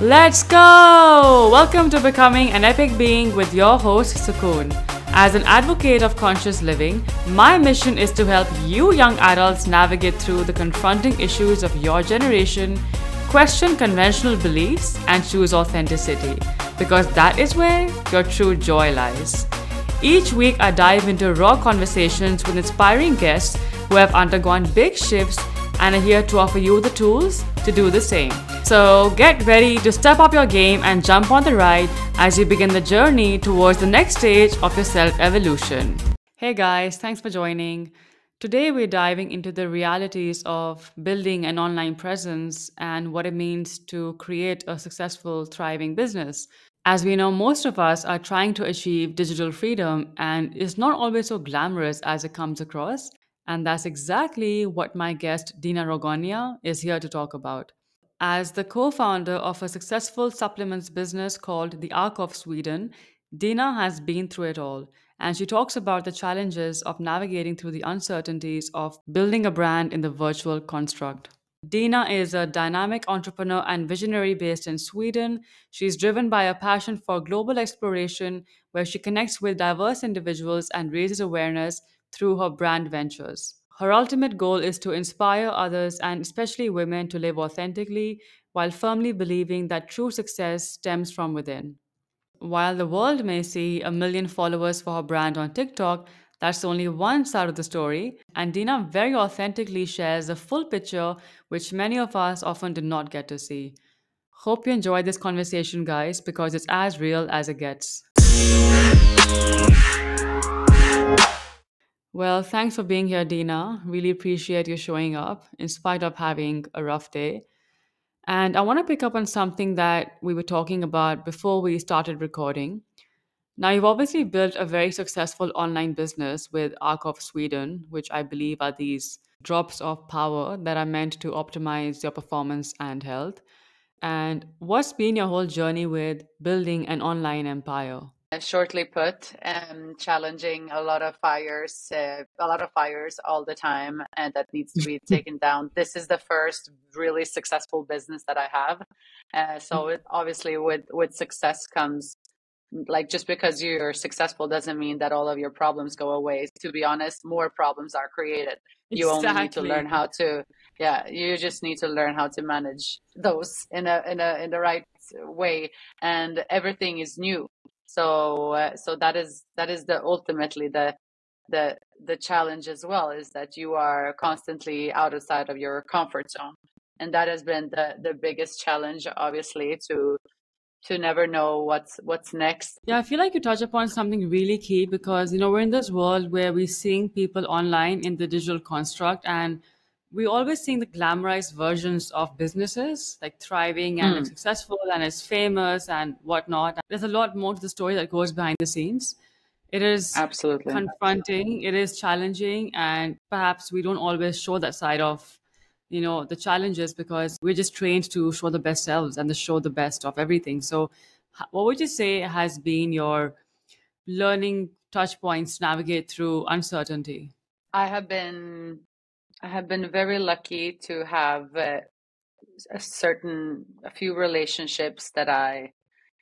Let's go! Welcome to Becoming an Epic Being with your host, Sukoon. As an advocate of conscious living, my mission is to help you young adults navigate through the confronting issues of your generation, question conventional beliefs, and choose authenticity, because that is where your true joy lies. Each week, I dive into raw conversations with inspiring guests who have undergone big shifts and are here to offer you the tools to do the same. So get ready to step up your game and jump on the ride as you begin the journey towards the next stage of your self evolution. Hey guys, thanks for joining. Today we're diving into the realities of building an online presence and what it means to create a successful, thriving business. As we know, most of us are trying to achieve digital freedom, and it's not always so glamorous as it comes across. And that's exactly what my guest, Dina Rogonja, is here to talk about. As the co founder of a successful supplements business called The Ark of Sweden, Dina has been through it all, and she talks about the challenges of navigating through the uncertainties of building a brand in the virtual construct. Dina is a dynamic entrepreneur and visionary based in Sweden. She's driven by a passion for global exploration, where she connects with diverse individuals and raises awareness through her brand ventures. Her ultimate goal is to inspire others and especially women to live authentically while firmly believing that true success stems from within. While the world may see a million followers for her brand on TikTok, that's only one side of the story, and Dina very authentically shares the full picture, which many of us often do not get to see. Hope you enjoyed this conversation, guys, because it's as real as it gets. Well, thanks for being here, Dina. Really appreciate you showing up in spite of having a rough day. And I want to pick up on something that we were talking about before we started recording. Now, you've obviously built a very successful online business with Ark of Sweden, which I believe are these drops of power that are meant to optimize your performance and health. And what's been your whole journey with building an online empire? shortly put, um, challenging a lot of fires, uh, a lot of fires all the time, and that needs to be taken down. This is the first really successful business that I have. Uh, so it, obviously, with with success comes like just because you're successful doesn't mean that all of your problems go away. To be honest, more problems are created. You exactly. only need to learn how to yeah, you just need to learn how to manage those in a in a in the right way and everything is new so uh, so that is that is the ultimately the the the challenge as well is that you are constantly outside of your comfort zone and that has been the the biggest challenge obviously to to never know what's what's next yeah i feel like you touch upon something really key because you know we're in this world where we're seeing people online in the digital construct and we're always seeing the glamorized versions of businesses like thriving and mm. successful and is famous and whatnot. There's a lot more to the story that goes behind the scenes. It is absolutely confronting, it is challenging, and perhaps we don't always show that side of you know the challenges because we're just trained to show the best selves and to show the best of everything. So what would you say has been your learning touch points to navigate through uncertainty? I have been I have been very lucky to have uh, a certain a few relationships that I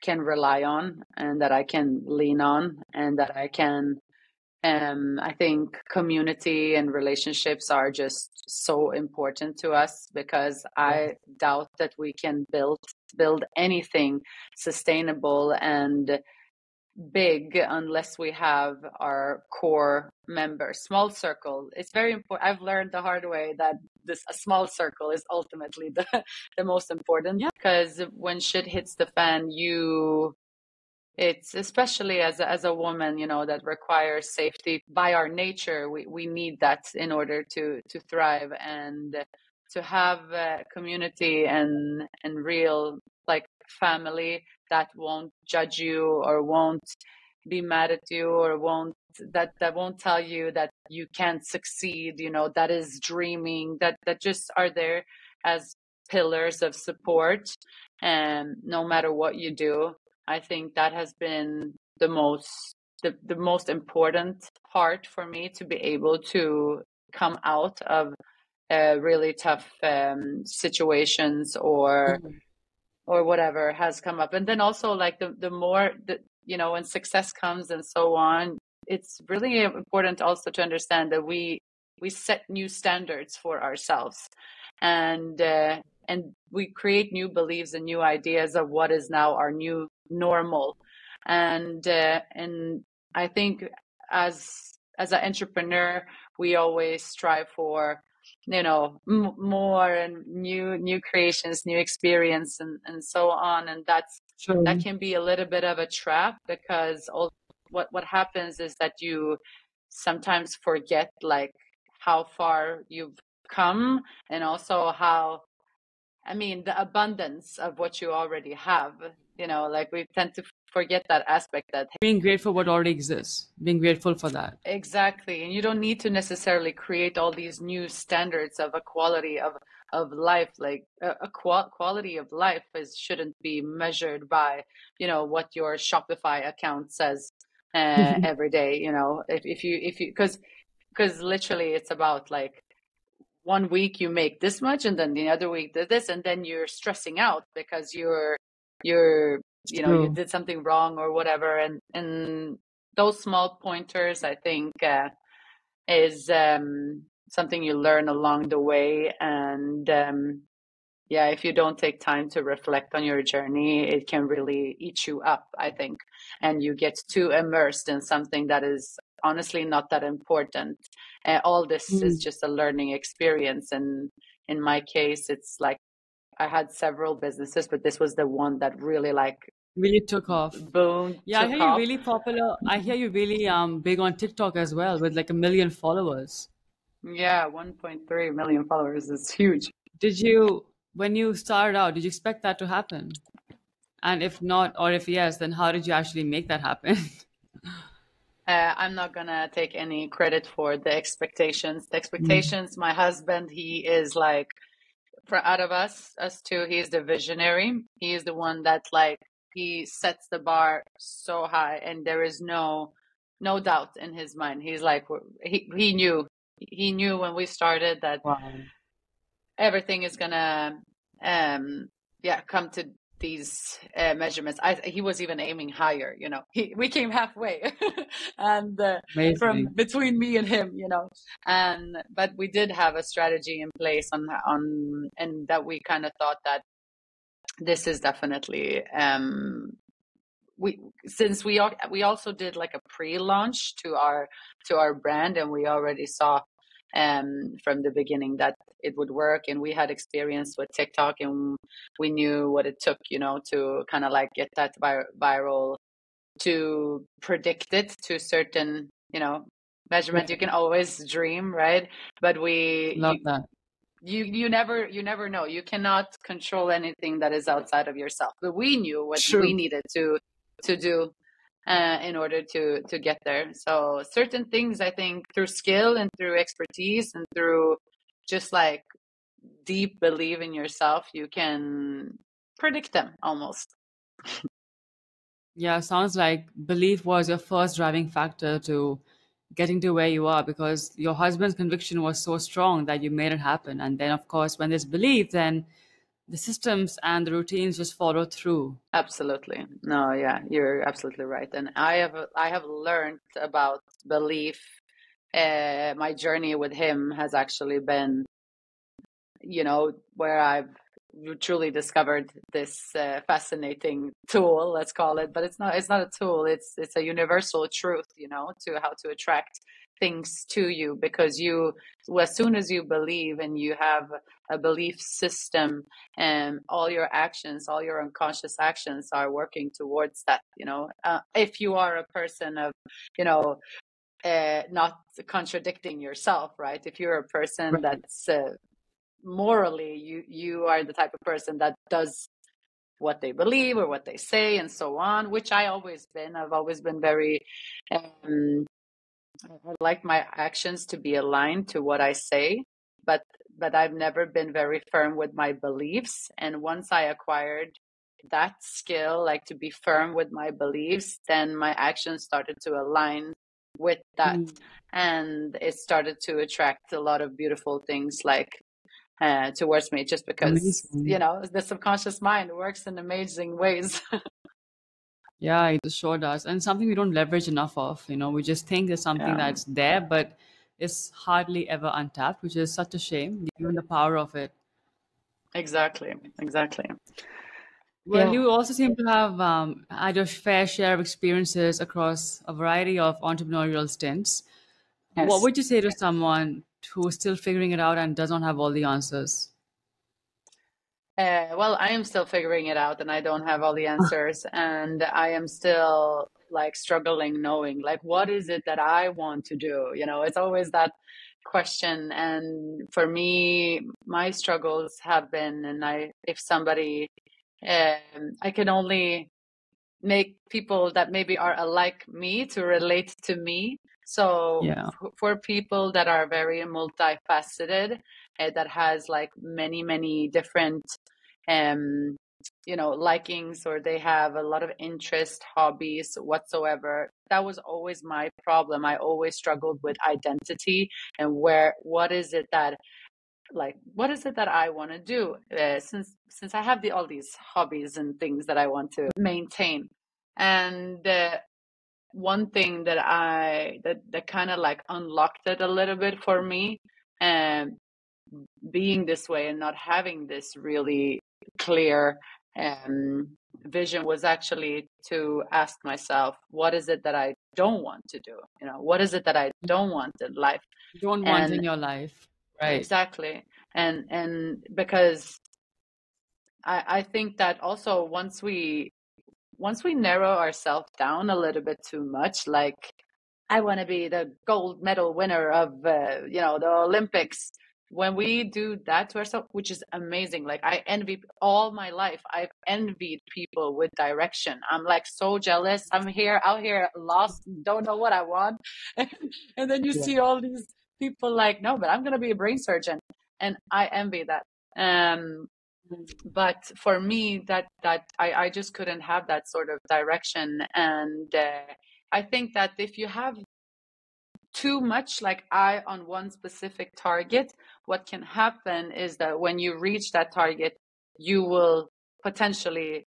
can rely on and that I can lean on and that I can um I think community and relationships are just so important to us because I doubt that we can build build anything sustainable and big unless we have our core members small circle it's very important i've learned the hard way that this a small circle is ultimately the, the most important yeah. because when shit hits the fan you it's especially as a, as a woman you know that requires safety by our nature we, we need that in order to to thrive and to have community and and real like family that won't judge you or won't be mad at you or won't that that won't tell you that you can't succeed you know that is dreaming that that just are there as pillars of support. And no matter what you do i think that has been the most the, the most important part for me to be able to come out of uh, really tough um, situations or mm-hmm. or whatever has come up and then also like the the more the you know when success comes and so on it's really important also to understand that we we set new standards for ourselves and uh, and we create new beliefs and new ideas of what is now our new normal. And uh, and i think as as an entrepreneur we always strive for you know m- more and new new creations new experience and and so on. And that's sure. that can be a little bit of a trap because all what what happens is that you sometimes forget like how far you've come and also how i mean the abundance of what you already have you know like we tend to forget that aspect that being grateful for what already exists being grateful for that. Exactly and you don't need to necessarily create all these new standards of equality of of life like a, a qual- quality of life is shouldn't be measured by you know what your shopify account says uh, every day you know if, if you if you because because literally it's about like one week you make this much and then the other week this and then you're stressing out because you're you're you know True. you did something wrong or whatever and and those small pointers i think uh, is um, something you learn along the way and um, yeah if you don't take time to reflect on your journey it can really eat you up i think and you get too immersed in something that is honestly not that important uh, all this mm. is just a learning experience and in my case it's like I had several businesses, but this was the one that really like really took off. Boom. Yeah, I hear off. you really popular. I hear you really um big on TikTok as well with like a million followers. Yeah, 1.3 million followers is huge. Did you when you started out, did you expect that to happen? And if not, or if yes, then how did you actually make that happen? Uh, I'm not gonna take any credit for the expectations. The mm. expectations, mm. my husband, he is like for out of us, us two, he's the visionary. He is the one that like he sets the bar so high, and there is no no doubt in his mind. He's like he he knew he knew when we started that wow. everything is gonna um yeah come to these uh, measurements. I, he was even aiming higher, you know. He, we came halfway, and uh, from between me and him, you know. And but we did have a strategy in place on on, and that we kind of thought that this is definitely um, we since we we also did like a pre-launch to our to our brand, and we already saw um, from the beginning that it would work. And we had experience with TikTok and we knew what it took, you know, to kind of like get that vir- viral, to predict it to certain, you know, measurement. You can always dream, right? But we love you, that. You you never you never know. You cannot control anything that is outside of yourself. But we knew what True. we needed to to do uh, in order to to get there. So certain things, I think, through skill and through expertise and through just like deep belief in yourself, you can predict them almost. yeah, sounds like belief was your first driving factor to getting to where you are because your husband's conviction was so strong that you made it happen. And then, of course, when there's belief, then the systems and the routines just follow through absolutely no yeah you're absolutely right and i have i have learned about belief uh, my journey with him has actually been you know where i've truly discovered this uh, fascinating tool let's call it but it's not it's not a tool. It's it's a universal truth you know to how to attract things to you because you as soon as you believe and you have a belief system and all your actions all your unconscious actions are working towards that you know uh, if you are a person of you know uh, not contradicting yourself right if you're a person right. that's uh, morally you you are the type of person that does what they believe or what they say and so on which i always been i've always been very um, I like my actions to be aligned to what I say, but but I've never been very firm with my beliefs. And once I acquired that skill, like to be firm with my beliefs, then my actions started to align with that. Mm. And it started to attract a lot of beautiful things like uh, towards me just because, amazing. you know, the subconscious mind works in amazing ways. yeah, it sure does. And something we don't leverage enough of. You know, we just think there's something yeah. that's there, but it's hardly ever untapped, which is such a shame, given the power of it. Exactly, exactly. Well, yeah. you also seem to have um, had a fair share of experiences across a variety of entrepreneurial stints. Yes. What would you say to someone who's still figuring it out and does not have all the answers? Uh, well, I am still figuring it out and I don't have all the answers. and I am still like struggling knowing like what is it that I want to do? You know, it's always that question. And for me, my struggles have been, and I, if somebody um, I can only make people that maybe are alike me to relate to me. So yeah. f- for people that are very multifaceted, uh, that has like many many different um you know likings or they have a lot of interest hobbies whatsoever that was always my problem i always struggled with identity and where what is it that like what is it that i want to do? Uh, since since i have the all these hobbies and things that i want to maintain. And uh, one thing that i that that kind of like unlocked it a little bit for me and um, being this way and not having this really clear um, vision was actually to ask myself what is it that i don't want to do? You know what is it that i don't want in life? Don't want in your life right. Exactly. And and because i i think that also once we once we narrow ourselves down a little bit too much like i want to be the gold medal winner of uh, you know the olympics when we do that to ourselves which is amazing like i envy all my life i've envied people with direction. I'm like so jealous. I'm here out here lost don't know what i want. And then you yeah. see all these people like no but i'm going to be a brain surgeon and I envy that. Um, but for me, that that I, I just couldn't have that sort of direction, and uh, I think that if you have too much like eye on one specific target, what can happen is that when you reach that target, you will potentially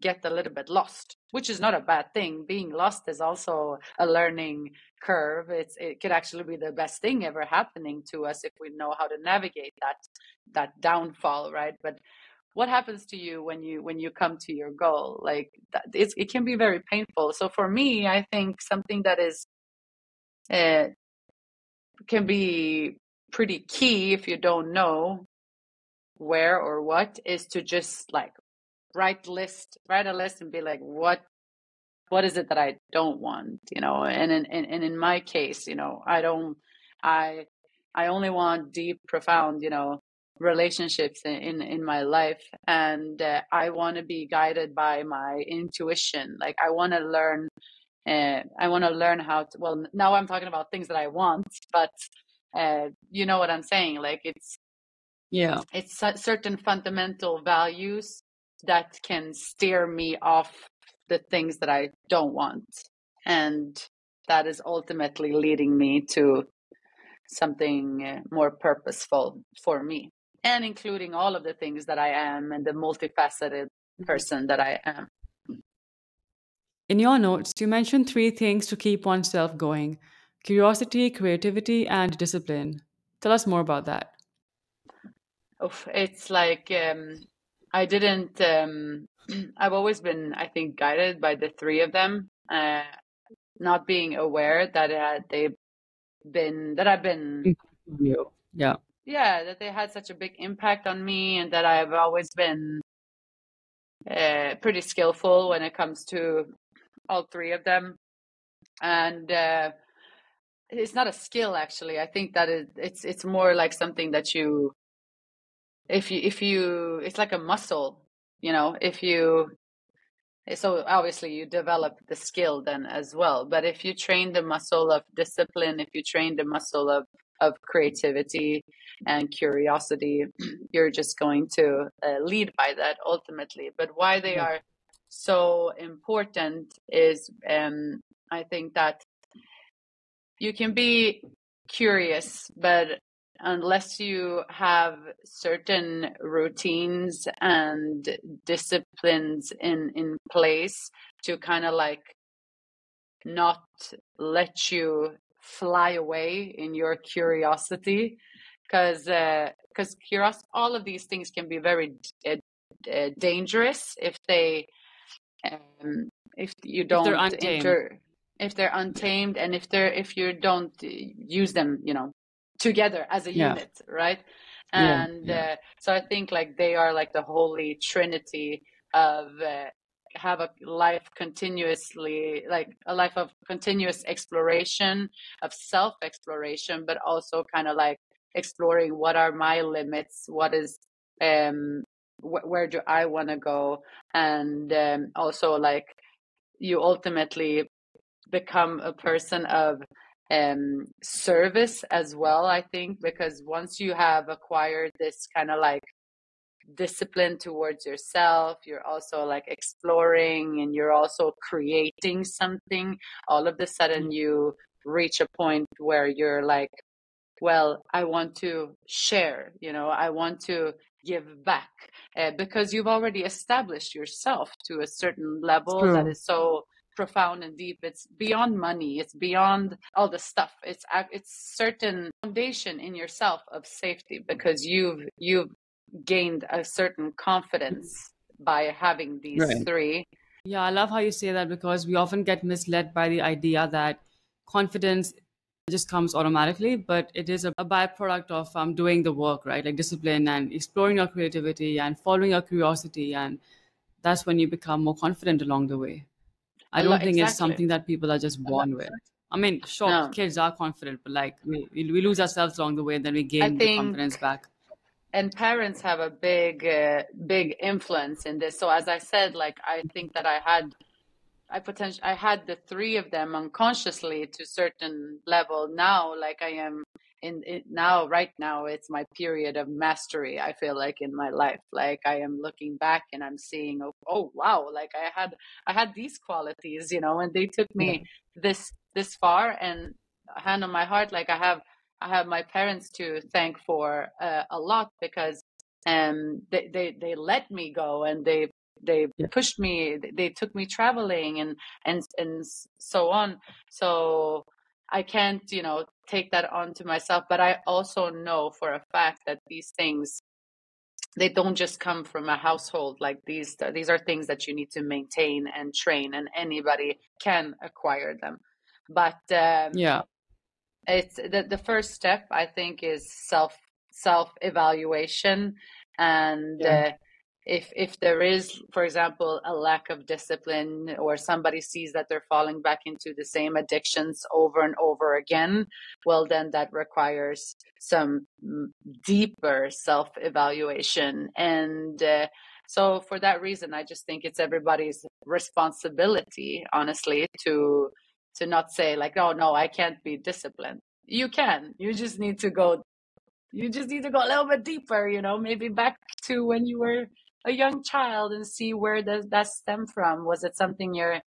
get a little bit lost, which is not a bad thing. Being lost is also a learning curve. It's it could actually be the best thing ever happening to us if we know how to navigate that that downfall, right? But what happens to you when you when you come to your goal? Like it's, it can be very painful. So for me, I think something that is uh, can be pretty key if you don't know where or what is to just like write list, write a list and be like, what what is it that I don't want, you know? And in, in and in my case, you know, I don't I I only want deep, profound, you know, relationships in in, in my life, and uh, I want to be guided by my intuition. Like I want to learn. Uh, I want to learn how to. Well, now I'm talking about things that I want, but uh, you know what I'm saying. Like it's yeah, it's certain fundamental values that can steer me off the things that I don't want. And that is ultimately leading me to something uh, more purposeful for me and including all of the things that I am and the multifaceted mm-hmm. person that I am. In your notes, you mentioned three things to keep oneself going curiosity, creativity, and discipline. Tell us more about that. Oof, it's like um, I didn't. Um, I've always been, I think, guided by the three of them, uh, not being aware that had, they've been that I've been. Yeah. Yeah, that they had such a big impact on me, and that I've always been uh, pretty skillful when it comes to all three of them, and. Uh, it's not a skill actually i think that it, it's it's more like something that you if you if you it's like a muscle you know if you so obviously you develop the skill then as well but if you train the muscle of discipline if you train the muscle of of creativity and curiosity you're just going to uh, lead by that ultimately but why they are so important is um, i think that you can be curious but unless you have certain routines and disciplines in in place to kind of like not let you fly away in your curiosity. Because because uh, curiosity all of these things can be very uh, uh, dangerous if they um, if you don't if they're, enter, if they're untamed and if they're if you don't use them you know together as a yeah. unit right and yeah. Uh, so i think like they are like the holy trinity of uh, have a life continuously like a life of continuous exploration of self exploration but also kind of like exploring what are my limits what is um wh- where do i want to go and um, also like you ultimately become a person of um service as well i think because once you have acquired this kind of like discipline towards yourself you're also like exploring and you're also creating something all of a sudden mm-hmm. you reach a point where you're like well i want to share you know i want to give back uh, because you've already established yourself to a certain level that is so profound and deep it's beyond money it's beyond all the stuff it's it's certain foundation in yourself of safety because you've you've gained a certain confidence by having these right. three. Yeah, I love how you say that because we often get misled by the idea that confidence just comes automatically, but it is a, a byproduct of um, doing the work, right? Like discipline and exploring your creativity and following your curiosity. And that's when you become more confident along the way. I don't think exactly. it's something that people are just born with. I mean, sure, no. kids are confident, but like we, we lose ourselves along the way and then we gain the confidence back and parents have a big uh, big influence in this so as i said like i think that i had i potential i had the three of them unconsciously to a certain level now like i am in, in now right now it's my period of mastery i feel like in my life like i am looking back and i'm seeing oh, oh wow like i had i had these qualities you know and they took me yeah. this this far and hand on my heart like i have I have my parents to thank for uh, a lot because um, they, they they let me go and they they yeah. pushed me they took me traveling and and and so on so i can't you know take that on to myself but i also know for a fact that these things they don't just come from a household. Like these these are things that you need to maintain and train and anybody can acquire them. But um, yeah. it's the, the first step i think is self self evaluation and yeah. uh, if if there is for example a lack of discipline or somebody sees that they're falling back into the same addictions over and over again well then that requires some deeper self evaluation and uh, so for that reason i just think it's everybody's responsibility honestly to to not say like oh no i can't be disciplined. You can. You just need to go you just need to go a little bit deeper you know maybe back to when you were a young child and see where does that stem from was it something your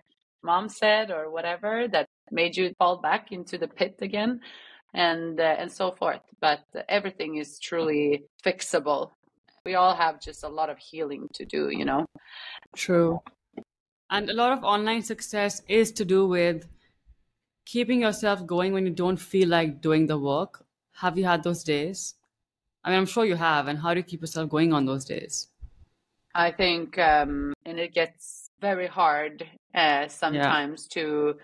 mom said or whatever that made you fall back into the pit again and uh, and so forth but everything is truly fixable we all have just a lot of healing to do you know true and a lot of online success is to do with keeping yourself going when you don't feel like doing the work. Have you had those days? I mean, I'm sure you have. And how do you keep yourself going on those days? I think, um, and it gets very hard uh, sometimes yeah. to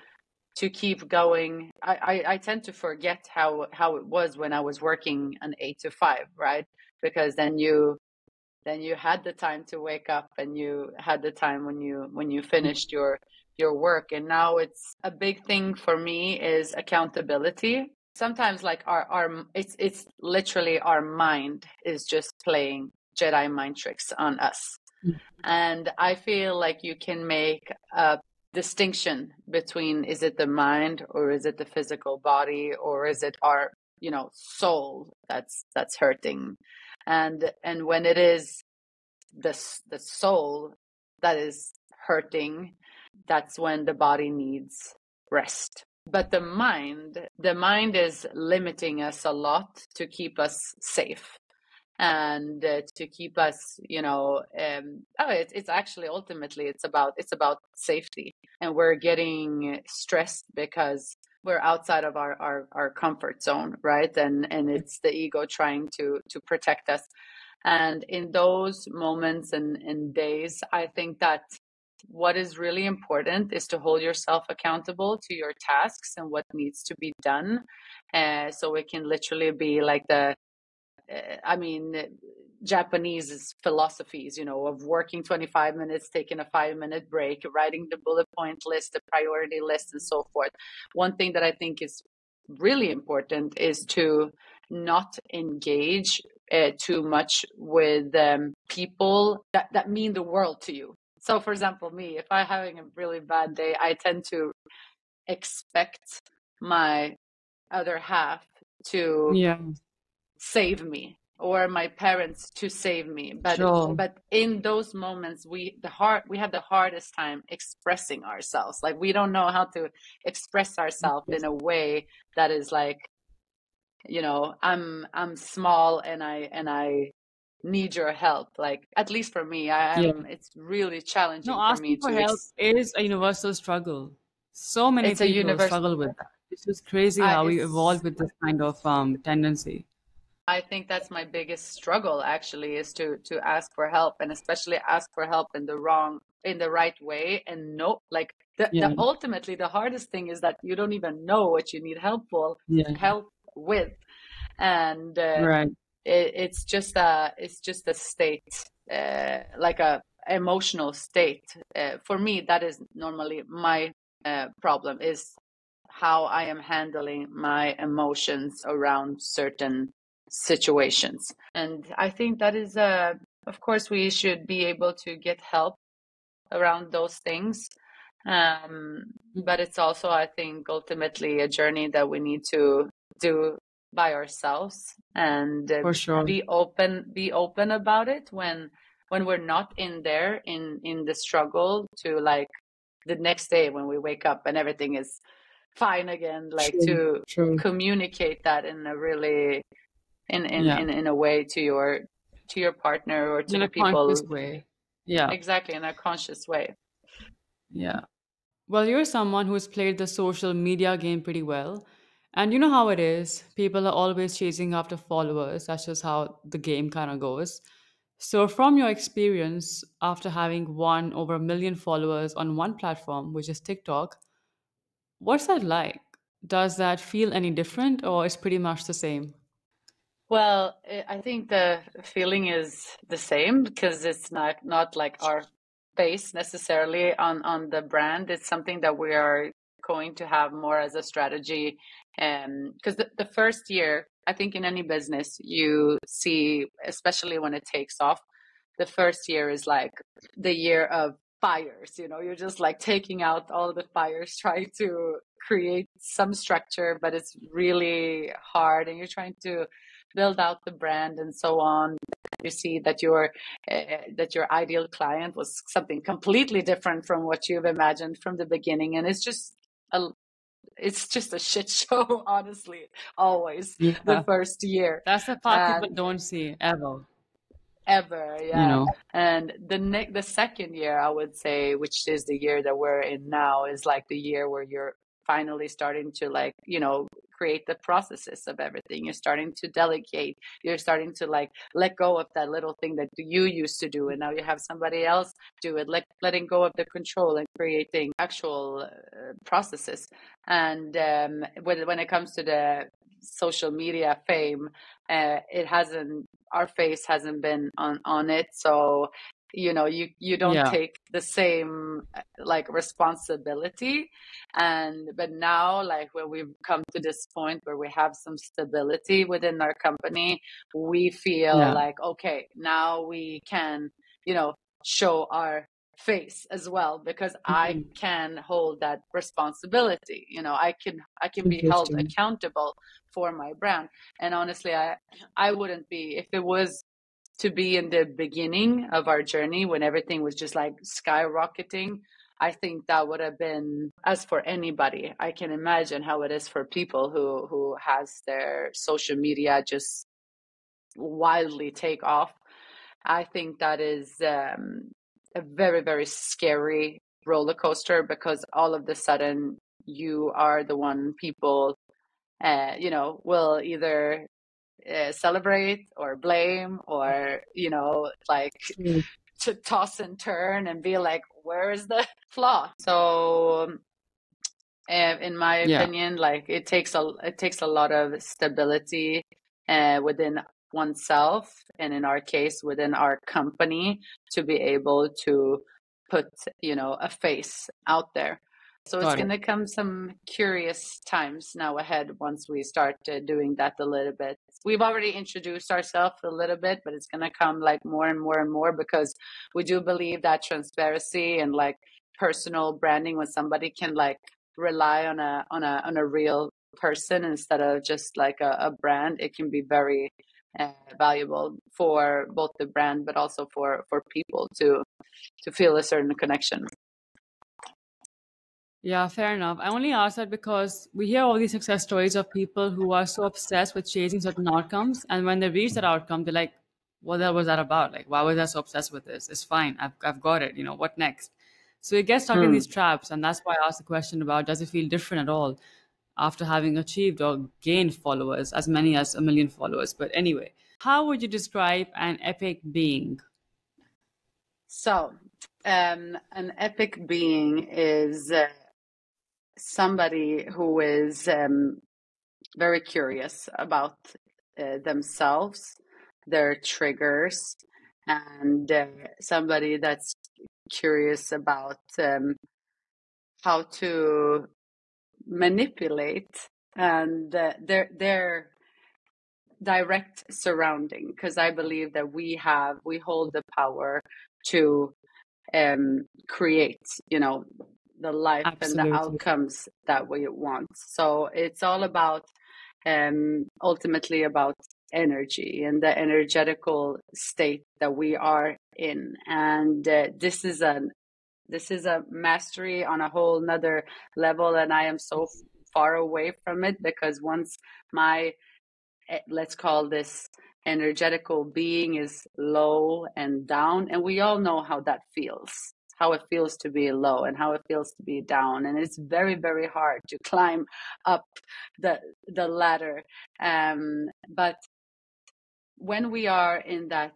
to keep going. I, I, I tend to forget how how it was when I was working an eight to five, right? Because then you then you had the time to wake up and you had the time when you when you finished your your work and now it's a big thing for me is accountability sometimes like our our it's it's literally our mind is just playing jedi mind tricks on us. Mm-hmm. and i feel like you can make a distinction between is it the mind or is it the physical body or is it our you know soul that's that's hurting? And and when it is the the soul that is hurting that's when the body needs rest. But the mind the mind is limiting us a lot to keep us safe and uh, to keep us you know um, oh it, it's actually ultimately it's about it's about safety. And we're getting stressed because we're outside of our, our, our comfort zone right? And and it's the ego trying to to protect us. And in those moments and, and days i think that what is really important is to hold yourself accountable to your tasks and what needs to be done uh, so it can literally be like the I mean, Japanese philosophies, you know, of working 25 minutes, taking a five minute break, writing the bullet point list, the priority list, and so forth. One thing that I think is really important is to not engage uh, too much with um, people that, that mean the world to you. So, for example, me, if I'm having a really bad day, I tend to expect my other half to Yeah. Save me or my parents to save me but Sure. but in those moments we the hard we have the hardest time expressing ourselves like we don't know how to express ourselves in a way that is like you know i'm i'm small and i and i need your help like at least for me i Yeah. am it's really challenging No, for me asking for to help ex- is a universal struggle. So many it's a people universal struggle with that. It's just crazy how we it's evolved with this kind of um, tendency. I think that's my biggest struggle actually is to to ask for help and especially ask for help in the wrong in the right way and no like the, Yeah. the ultimately the hardest thing is that you don't even know what you need help for Yeah. help with and uh, Right. it, it's just a it's just a state uh, like a emotional state uh, for me that is normally my uh, problem is how I am handling my emotions around certain situations. And I think that is, uh, of course, we should be able to get help around those things. Um, but it's also, I think, ultimately a journey that we need to do by ourselves and uh, sure. be open, be open about it when when we're not in there in in the struggle to like the next day when we wake up and everything is fine again like True. to True. communicate that in a really in in, Yeah. in in a way to your to your partner or to In the a conscious people way. Yeah. exactly in a conscious way Yeah. Well, you're someone who's played the social media game pretty well. And you know how it is. People are always chasing after followers. That's just how the game kind of goes. So, from your experience after having won over a million followers on one platform, which is TikTok, what's that like? Does that feel any different or is pretty much the same? Well i I think the feeling is the same because it's not not like our face necessarily on on the brand. It's something that we are going to have more as a strategy um because the, the first year i think in any business you see especially when it takes off the first year is like the year of fires you know? You're just like taking out all the fires trying to create some structure but it's really hard and you're trying to build out the brand and so on you see that your uh, that your ideal client was something completely different from what you've imagined from the beginning. And it's just a it's just a shit show honestly always the first year. That's the part people don't see ever, ever you yeah know. and the ne- the second year i would say which is the year that we're in now is like the year where you're finally starting to like you know create the processes of everything. You're starting to delegate. You're starting to like let go of that little thing that you used to do and now you have somebody else do it like letting go of the control and creating actual uh, processes. And um when, when it comes to the social media fame uh, it hasn't our face hasn't been on on it. So you know you you don't Yeah. take the same uh, like responsibility and but now like when we've come to this point where we have some stability within our company we feel Yeah. like okay now we can you know show our face as well because mm-hmm. I can hold that responsibility. You know, I can I can be held accountable for my brand. And honestly, I I wouldn't be if it was to be in the beginning of our journey when everything was just like skyrocketing. I think that would have been as for anybody. I can imagine how it is for people who who has their social media just wildly take off. I think that is um, a very very scary roller coaster because all of the sudden you are the one people uh, you know will either uh, celebrate or blame or you know like mm. to toss and turn and be like where is the flaw so uh, in my yeah. opinion like it takes a it takes a lot of stability uh, within oneself and in our case within our company to be able to put you know a face out there so Got it's going to come some curious times now ahead once we start uh, doing that a little bit. We've already introduced ourselves a little bit, but it's going to come like more and more and more because we do believe that transparency and like personal branding when somebody can like rely on a on a on a real person instead of just like a, a brand, it can be very uh, valuable for both the brand but also for for people to to feel a certain connection. Yeah, fair enough. I only ask that because we hear all these success stories of people who are so obsessed with chasing certain outcomes, and when they reach that outcome, they're like, "What the was that about? Like, why was I so obsessed with this? It's fine. I've I've got it. You know, what next?" So it gets stuck hmm. in these traps, and that's why I asked the question about does it feel different at all after having achieved or gained followers, as many as a million followers. But anyway, how would you describe an epic being? So, um, an epic being is. Uh, somebody who is um, very curious about uh, themselves, their triggers, and uh, somebody that's curious about um, how to manipulate and uh, their their direct surrounding. Because i believe that we have we hold the power to um create you know the life Absolutely. and the outcomes that we want. So it's all about um, ultimately about energy and the energetical state that we are in. And uh, this is a this is a mastery on a whole nother level, and I am so far away from it because once my eh, let's call this energetical being is low and down and we all know how that feels how it feels to be low and how it feels to be down. And it's very very hard to climb up the the ladder. Um, but when we are in that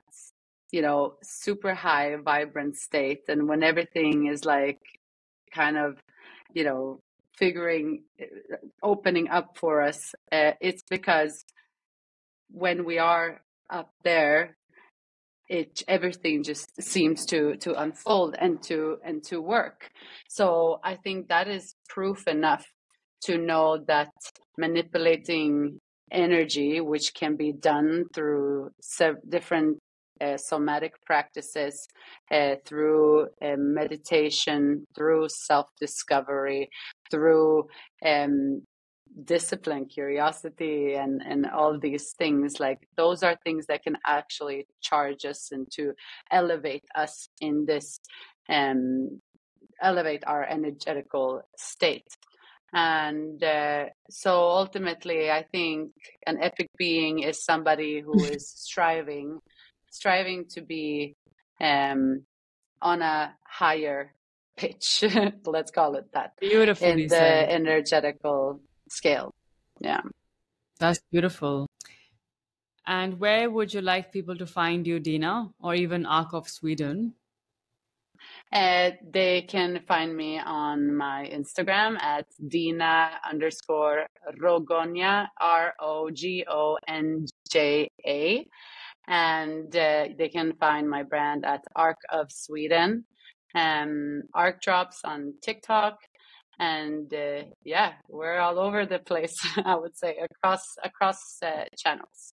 you know super high vibrant state and when everything is like kind of you know figuring opening up for us uh, it's because when we are up there it everything just seems to to unfold and to and to work. So i think that is proof enough to know that manipulating energy which can be done through different uh, somatic practices uh, through uh, meditation through self discovery through um, discipline curiosity and and all these things like those are things that can actually charge us and to elevate us in this um elevate our energetical state and uh, so ultimately i think an epic being is somebody who is striving striving to be um on a higher pitch let's call it that beautiful in the said. energetical scale. Yeah. That's beautiful. And where would you like people to find you, Dina, or even Arc of Sweden? Uh, they can find me on my Instagram at Dina underscore Rogonja, R O G O N J A. And uh, they can find my brand at Arc of Sweden. Um, Arc drops on TikTok and uh, yeah we're all over the place i would say across across uh, channels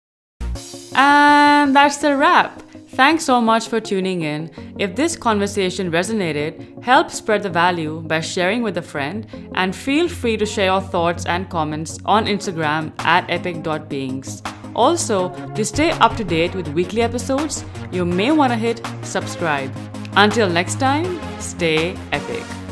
And that's the wrap. Thanks so much for tuning in. If this conversation resonated, help spread the value by sharing with a friend and feel free to share your thoughts and comments on Instagram at epic.beings. Also, to stay up to date with weekly episodes, you may want to hit subscribe. Until next time, stay epic.